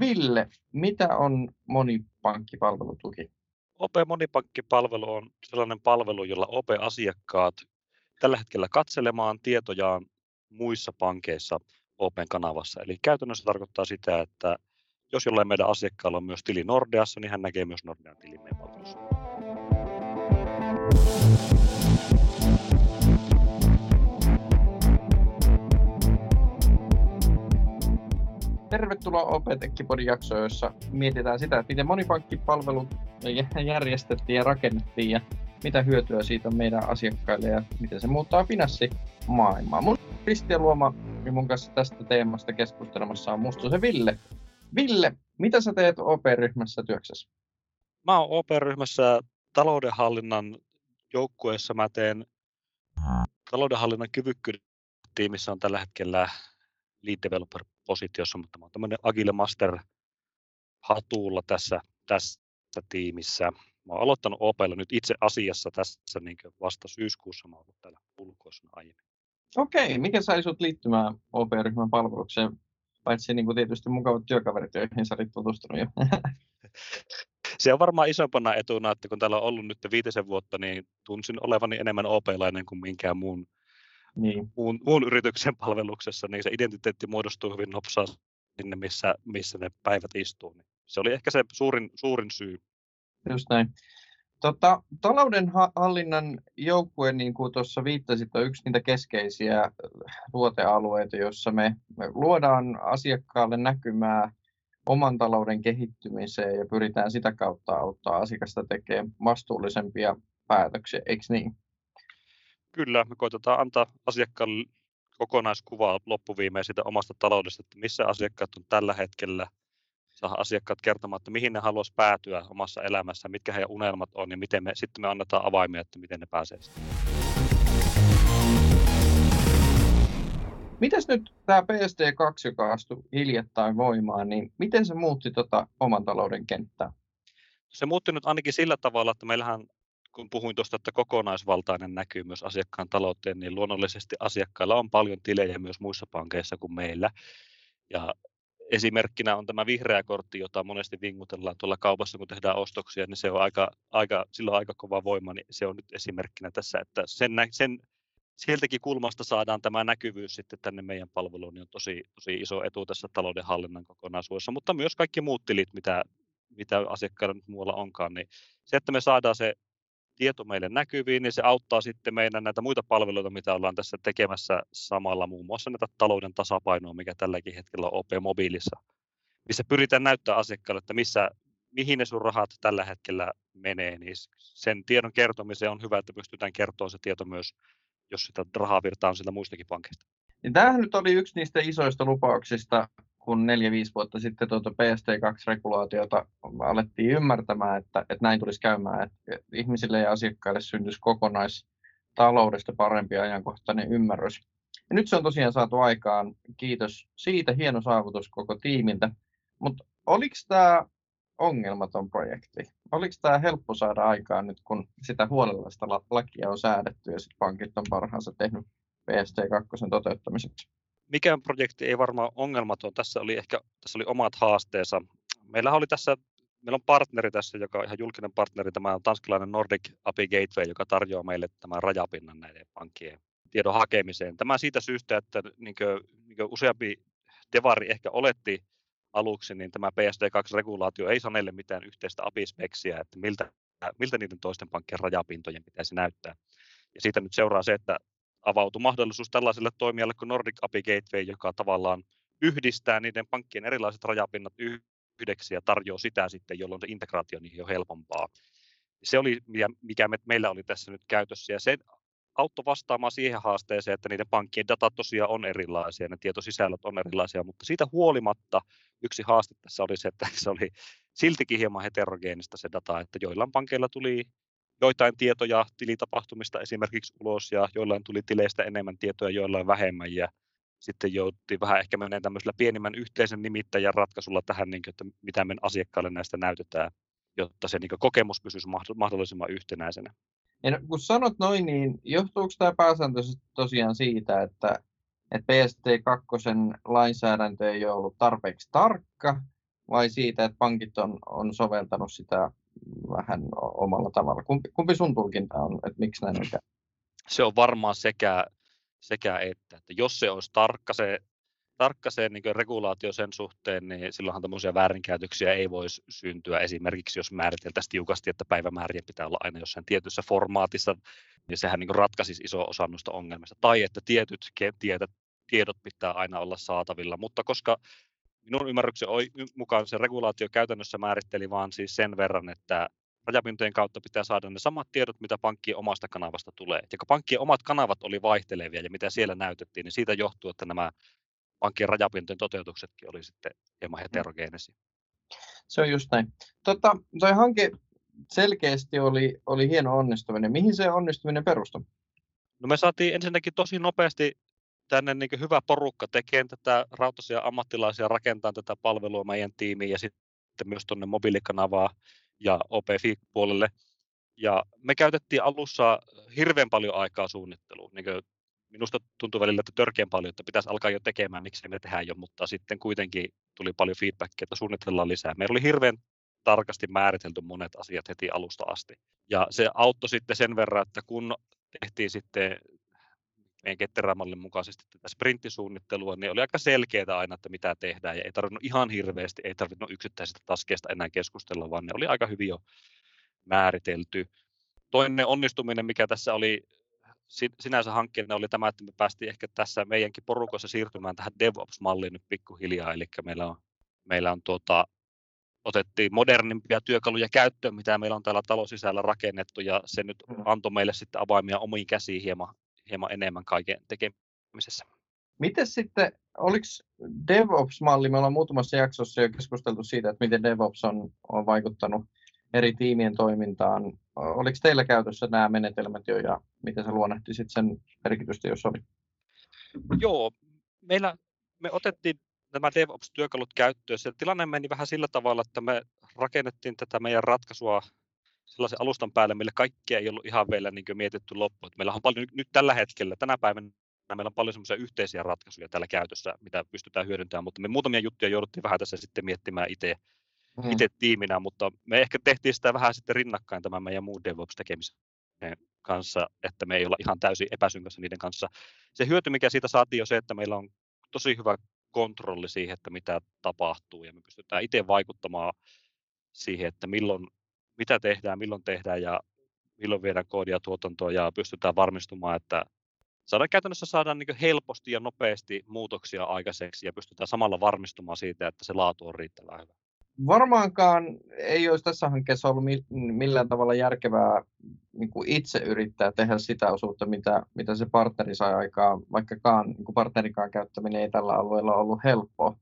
Ville, mitä on monipankkipalvelutuki? OP Monipankkipalvelu on sellainen palvelu, jolla OP-asiakkaat tällä hetkellä katselemaan tietojaan muissa pankeissa Open kanavassa. Eli käytännössä tarkoittaa sitä, että jos jollain meidän asiakkaalla on myös tili Nordeassa, niin hän näkee myös Nordean tilin meidän palvelussa. Tervetuloa OP-Tekkipodin jaksoon, jossa mietitään sitä, että miten monipankkipalvelut järjestettiin ja rakennettiin ja mitä hyötyä siitä on meidän asiakkaille ja miten se muuttaa finanssimaailmaa. Mun Kristian Luoma ja mun kanssa tästä teemasta keskustelemassa on se Ville. Ville, mitä sä teet OP-ryhmässä työksessä? Mä oon OP-ryhmässä taloudenhallinnan joukkueessa. Mä teen taloudenhallinnan kyvykkyyden tiimissä on tällä hetkellä lead developer positiossa, mutta mä oon tämmöinen Agile Master hatuulla tässä, tässä tiimissä. Mä oon aloittanut OPlla nyt itse asiassa tässä niin vasta syyskuussa, mä oon ollut täällä ulkoisena aiemmin. Okei, mikä sai sut liittymään OP-ryhmän palvelukseen, paitsi niin kuin tietysti mukavat työkaverit, joihin sä olit tutustunut jo? se on varmaan isompana etuna, että kun täällä on ollut nyt viitisen vuotta, niin tunsin olevani enemmän OP-lainen kuin minkään muun niin. muun, muun yrityksen palveluksessa, niin se identiteetti muodostuu hyvin nopsaa sinne, missä, missä ne päivät istuu. Niin se oli ehkä se suurin, suurin syy. Just näin. Tota, taloudenhallinnan joukkue, niin kuin tuossa viittasit, on yksi niitä keskeisiä tuotealueita, joissa me, me luodaan asiakkaalle näkymää oman talouden kehittymiseen ja pyritään sitä kautta auttaa asiakasta tekemään vastuullisempia päätöksiä, eikö niin? Kyllä, me koitetaan antaa asiakkaalle kokonaiskuvaa loppuviimein siitä omasta taloudesta, että missä asiakkaat on tällä hetkellä, saada asiakkaat kertomaan, että mihin ne haluaisi päätyä omassa elämässä, mitkä heidän unelmat on ja miten me, sitten me annetaan avaimia, että miten ne pääsee Mitäs nyt tämä PSD2, joka astui hiljattain voimaan, niin miten se muutti tuota oman talouden kenttää? Se muutti nyt ainakin sillä tavalla, että meillähän kun puhuin tuosta, että kokonaisvaltainen näkyy myös asiakkaan talouteen, niin luonnollisesti asiakkailla on paljon tilejä myös muissa pankeissa kuin meillä. Ja esimerkkinä on tämä vihreä kortti, jota monesti vingutellaan tuolla kaupassa, kun tehdään ostoksia, niin se on aika, aika, silloin aika kova voima, niin se on nyt esimerkkinä tässä, että sen, sen sieltäkin kulmasta saadaan tämä näkyvyys sitten tänne meidän palveluun, niin on tosi, tosi iso etu tässä taloudenhallinnan kokonaisuudessa, mutta myös kaikki muut tilit, mitä, mitä asiakkailla nyt muualla onkaan, niin se, että me saadaan se tieto meille näkyviin, niin se auttaa sitten meidän näitä muita palveluita, mitä ollaan tässä tekemässä samalla, muun muassa näitä talouden tasapainoa, mikä tälläkin hetkellä on OP-mobiilissa, missä pyritään näyttää asiakkaalle, että missä, mihin ne sun rahat tällä hetkellä menee, niin sen tiedon kertomiseen on hyvä, että pystytään kertoa se tieto myös, jos sitä rahavirtaa on sieltä muistakin pankeista. Niin tämähän nyt oli yksi niistä isoista lupauksista, kun 4-5 vuotta sitten tuota PST2-regulaatiota alettiin ymmärtämään, että, että näin tulisi käymään, että ihmisille ja asiakkaille syntyisi kokonaistaloudesta parempi ajankohtainen ymmärrys. Ja nyt se on tosiaan saatu aikaan. Kiitos siitä. Hieno saavutus koko tiimiltä. Mutta oliko tämä ongelmaton projekti? Oliko tämä helppo saada aikaan nyt, kun sitä huolellista lakia on säädetty ja sitten pankit on parhaansa tehnyt PST2 toteuttamiseksi? Mikään projekti ei varmaan ongelmaton. Tässä oli ehkä tässä oli omat haasteensa. Meillä oli tässä meillä on partneri tässä, joka on ihan julkinen partneri, tämä on tanskalainen Nordic API Gateway, joka tarjoaa meille tämän rajapinnan näiden pankkien tiedon hakemiseen. Tämä siitä syystä, että niin kuin, niin kuin useampi devari ehkä oletti aluksi, niin tämä PSD2-regulaatio ei sanelle mitään yhteistä API-speksiä, että miltä, miltä niiden toisten pankkien rajapintojen pitäisi näyttää. Ja siitä nyt seuraa se, että avautui mahdollisuus tällaiselle toimijalle kuin Nordic API Gateway, joka tavallaan yhdistää niiden pankkien erilaiset rajapinnat yhdeksi ja tarjoaa sitä sitten, jolloin se integraatio niihin on helpompaa. Se oli, mikä me, meillä oli tässä nyt käytössä, ja se auttoi vastaamaan siihen haasteeseen, että niiden pankkien datat tosiaan on erilaisia, ne tietosisällöt on erilaisia, mutta siitä huolimatta yksi haaste tässä oli se, että se oli siltikin hieman heterogeenista se data, että joillain pankeilla tuli joitain tietoja tilitapahtumista esimerkiksi ulos ja joillain tuli tileistä enemmän tietoja, joillain vähemmän ja sitten joutui vähän ehkä menemään tämmöisellä pienimmän yhteisen nimittäjän ratkaisulla tähän, niin kuin, että mitä me asiakkaalle näistä näytetään, jotta se niin kokemus pysyisi mahdollisimman yhtenäisenä. Ja kun sanot noin, niin johtuuko tämä pääsääntöisesti tosiaan siitä, että, että PST2 lainsäädäntö ei ollut tarpeeksi tarkka, vai siitä, että pankit on, on soveltanut sitä vähän omalla tavalla? Kumpi, kumpi sun tulkinta on, että miksi näin on Se on varmaan sekä, sekä että, että jos se olisi tarkka se, tarkka se niin regulaatio sen suhteen, niin silloinhan tämmöisiä väärinkäytöksiä ei voisi syntyä. Esimerkiksi jos määriteltäisiin tiukasti, että päivämäärien pitää olla aina jossain tietyssä formaatissa, niin sehän niin ratkaisisi iso osa noista ongelmista. Tai että tietyt tiedot pitää aina olla saatavilla, mutta koska minun ymmärryksen mukaan se regulaatio käytännössä määritteli vaan siis sen verran, että rajapintojen kautta pitää saada ne samat tiedot, mitä pankkien omasta kanavasta tulee. Ja kun pankkien omat kanavat oli vaihtelevia ja mitä siellä näytettiin, niin siitä johtuu, että nämä pankkien rajapintojen toteutuksetkin oli sitten hieman heterogeenisia. Se on just näin. Tota, toi hanke selkeästi oli, oli hieno onnistuminen. Mihin se onnistuminen perustui? No me saatiin ensinnäkin tosi nopeasti tänne niin hyvä porukka tekemään tätä rautaisia ammattilaisia rakentaa tätä palvelua meidän tiimiin ja sitten myös tuonne mobiilikanavaa ja OPFI-puolelle. Ja me käytettiin alussa hirveän paljon aikaa suunnitteluun. Niin minusta tuntui välillä, että törkeän paljon, että pitäisi alkaa jo tekemään, miksi me tehdään jo, mutta sitten kuitenkin tuli paljon feedbackia, että suunnitellaan lisää. Meillä oli hirveän tarkasti määritelty monet asiat heti alusta asti. Ja se auttoi sitten sen verran, että kun tehtiin sitten meidän ketterämallin mukaisesti tätä sprinttisuunnittelua, niin oli aika selkeää aina, että mitä tehdään, ja ei tarvinnut ihan hirveästi, ei tarvinnut yksittäisistä taskeista enää keskustella, vaan ne oli aika hyvin jo määritelty. Toinen onnistuminen, mikä tässä oli sinänsä hankkeena oli tämä, että me päästiin ehkä tässä meidänkin porukoissa siirtymään tähän DevOps-malliin nyt pikkuhiljaa, eli meillä on, meillä on tuota, otettiin modernimpia työkaluja käyttöön, mitä meillä on täällä talon sisällä rakennettu, ja se nyt mm. antoi meille sitten avaimia omiin käsiin hieman, hieman enemmän kaiken tekemisessä. Miten sitten, oliko DevOps-malli, me ollaan muutamassa jaksossa jo keskusteltu siitä, että miten DevOps on, on vaikuttanut eri tiimien toimintaan. Oliko teillä käytössä nämä menetelmät jo ja miten sä luonnehtisit sen merkitystä, jos oli? Joo, meillä me otettiin nämä DevOps-työkalut käyttöön. Se tilanne meni vähän sillä tavalla, että me rakennettiin tätä meidän ratkaisua sellaisen alustan päälle, millä kaikkea ei ollut ihan vielä niin mietitty loppuun. Meillä on paljon nyt tällä hetkellä, tänä päivänä meillä on paljon semmoisia yhteisiä ratkaisuja täällä käytössä, mitä pystytään hyödyntämään, mutta me muutamia juttuja jouduttiin vähän tässä sitten miettimään itse, mm. itse tiiminä, mutta me ehkä tehtiin sitä vähän sitten rinnakkain tämän meidän muun DevOps-tekemisen kanssa, että me ei olla ihan täysin epäsynkässä niiden kanssa. Se hyöty, mikä siitä saatiin, on se, että meillä on tosi hyvä kontrolli siihen, että mitä tapahtuu ja me pystytään itse vaikuttamaan siihen, että milloin mitä tehdään, milloin tehdään ja milloin viedään koodia tuotantoon ja pystytään varmistumaan, että saadaan käytännössä saadaan niin helposti ja nopeasti muutoksia aikaiseksi ja pystytään samalla varmistumaan siitä, että se laatu on riittävän hyvä. Varmaankaan ei olisi tässä hankkeessa ollut millään tavalla järkevää niin kuin itse yrittää tehdä sitä osuutta, mitä, mitä se partneri sai aikaa, vaikkakaan niin kuin partnerikaan käyttäminen ei tällä alueella ollut helppoa.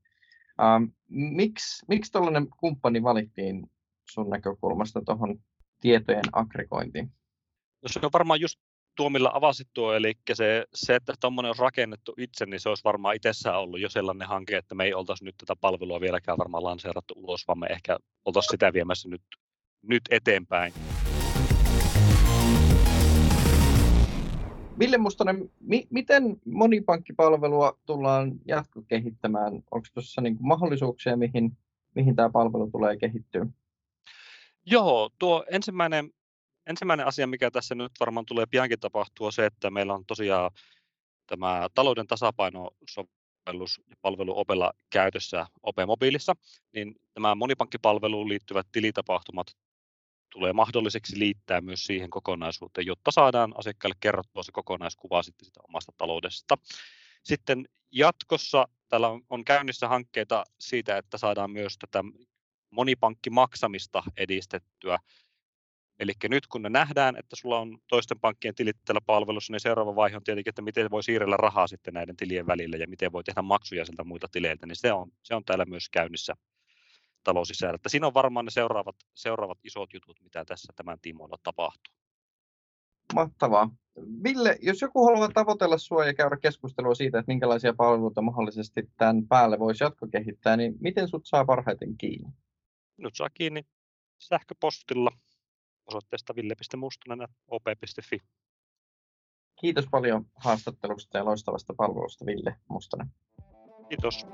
Ähm, miksi, miksi tällainen kumppani valittiin sun näkökulmasta tuohon tietojen aggregointiin? No se on varmaan just tuo, millä avasit tuo, eli se, se että tuommoinen on rakennettu itse, niin se olisi varmaan itsessään ollut jo sellainen hanke, että me ei oltaisi nyt tätä palvelua vieläkään varmaan lanseerattu ulos, vaan me ehkä oltaisiin sitä viemässä nyt, nyt eteenpäin. Ville Mustonen, mi- miten monipankkipalvelua tullaan jatkokehittämään? Onko tuossa niin mahdollisuuksia, mihin, mihin tämä palvelu tulee kehittyä? Joo, tuo ensimmäinen, ensimmäinen asia, mikä tässä nyt varmaan tulee piankin tapahtua, on se, että meillä on tosiaan tämä talouden tasapaino sovellus ja palvelu Opella käytössä Ope Mobiilissa, niin nämä monipankkipalveluun liittyvät tilitapahtumat tulee mahdolliseksi liittää myös siihen kokonaisuuteen, jotta saadaan asiakkaalle kerrottua se kokonaiskuva sitten sitä omasta taloudesta. Sitten jatkossa täällä on, on käynnissä hankkeita siitä, että saadaan myös tätä monipankkimaksamista edistettyä. Eli nyt kun me nähdään, että sulla on toisten pankkien tilit tällä palvelussa, niin seuraava vaihe on tietenkin, että miten voi siirrellä rahaa sitten näiden tilien välillä ja miten voi tehdä maksuja sieltä muilta tileiltä, niin se on, se on täällä myös käynnissä talousisällä. Siinä on varmaan ne seuraavat, seuraavat isot jutut, mitä tässä tämän tiimoilla tapahtuu. Mahtavaa. Ville, jos joku haluaa tavoitella sinua ja käydä keskustelua siitä, että minkälaisia palveluita mahdollisesti tämän päälle voisi jatkokehittää, niin miten sinut saa parhaiten kiinni? Nyt saa kiinni sähköpostilla osoitteesta ville.mustonen.op.fi. Kiitos paljon haastattelusta ja loistavasta palvelusta Ville Mustonen. Kiitos.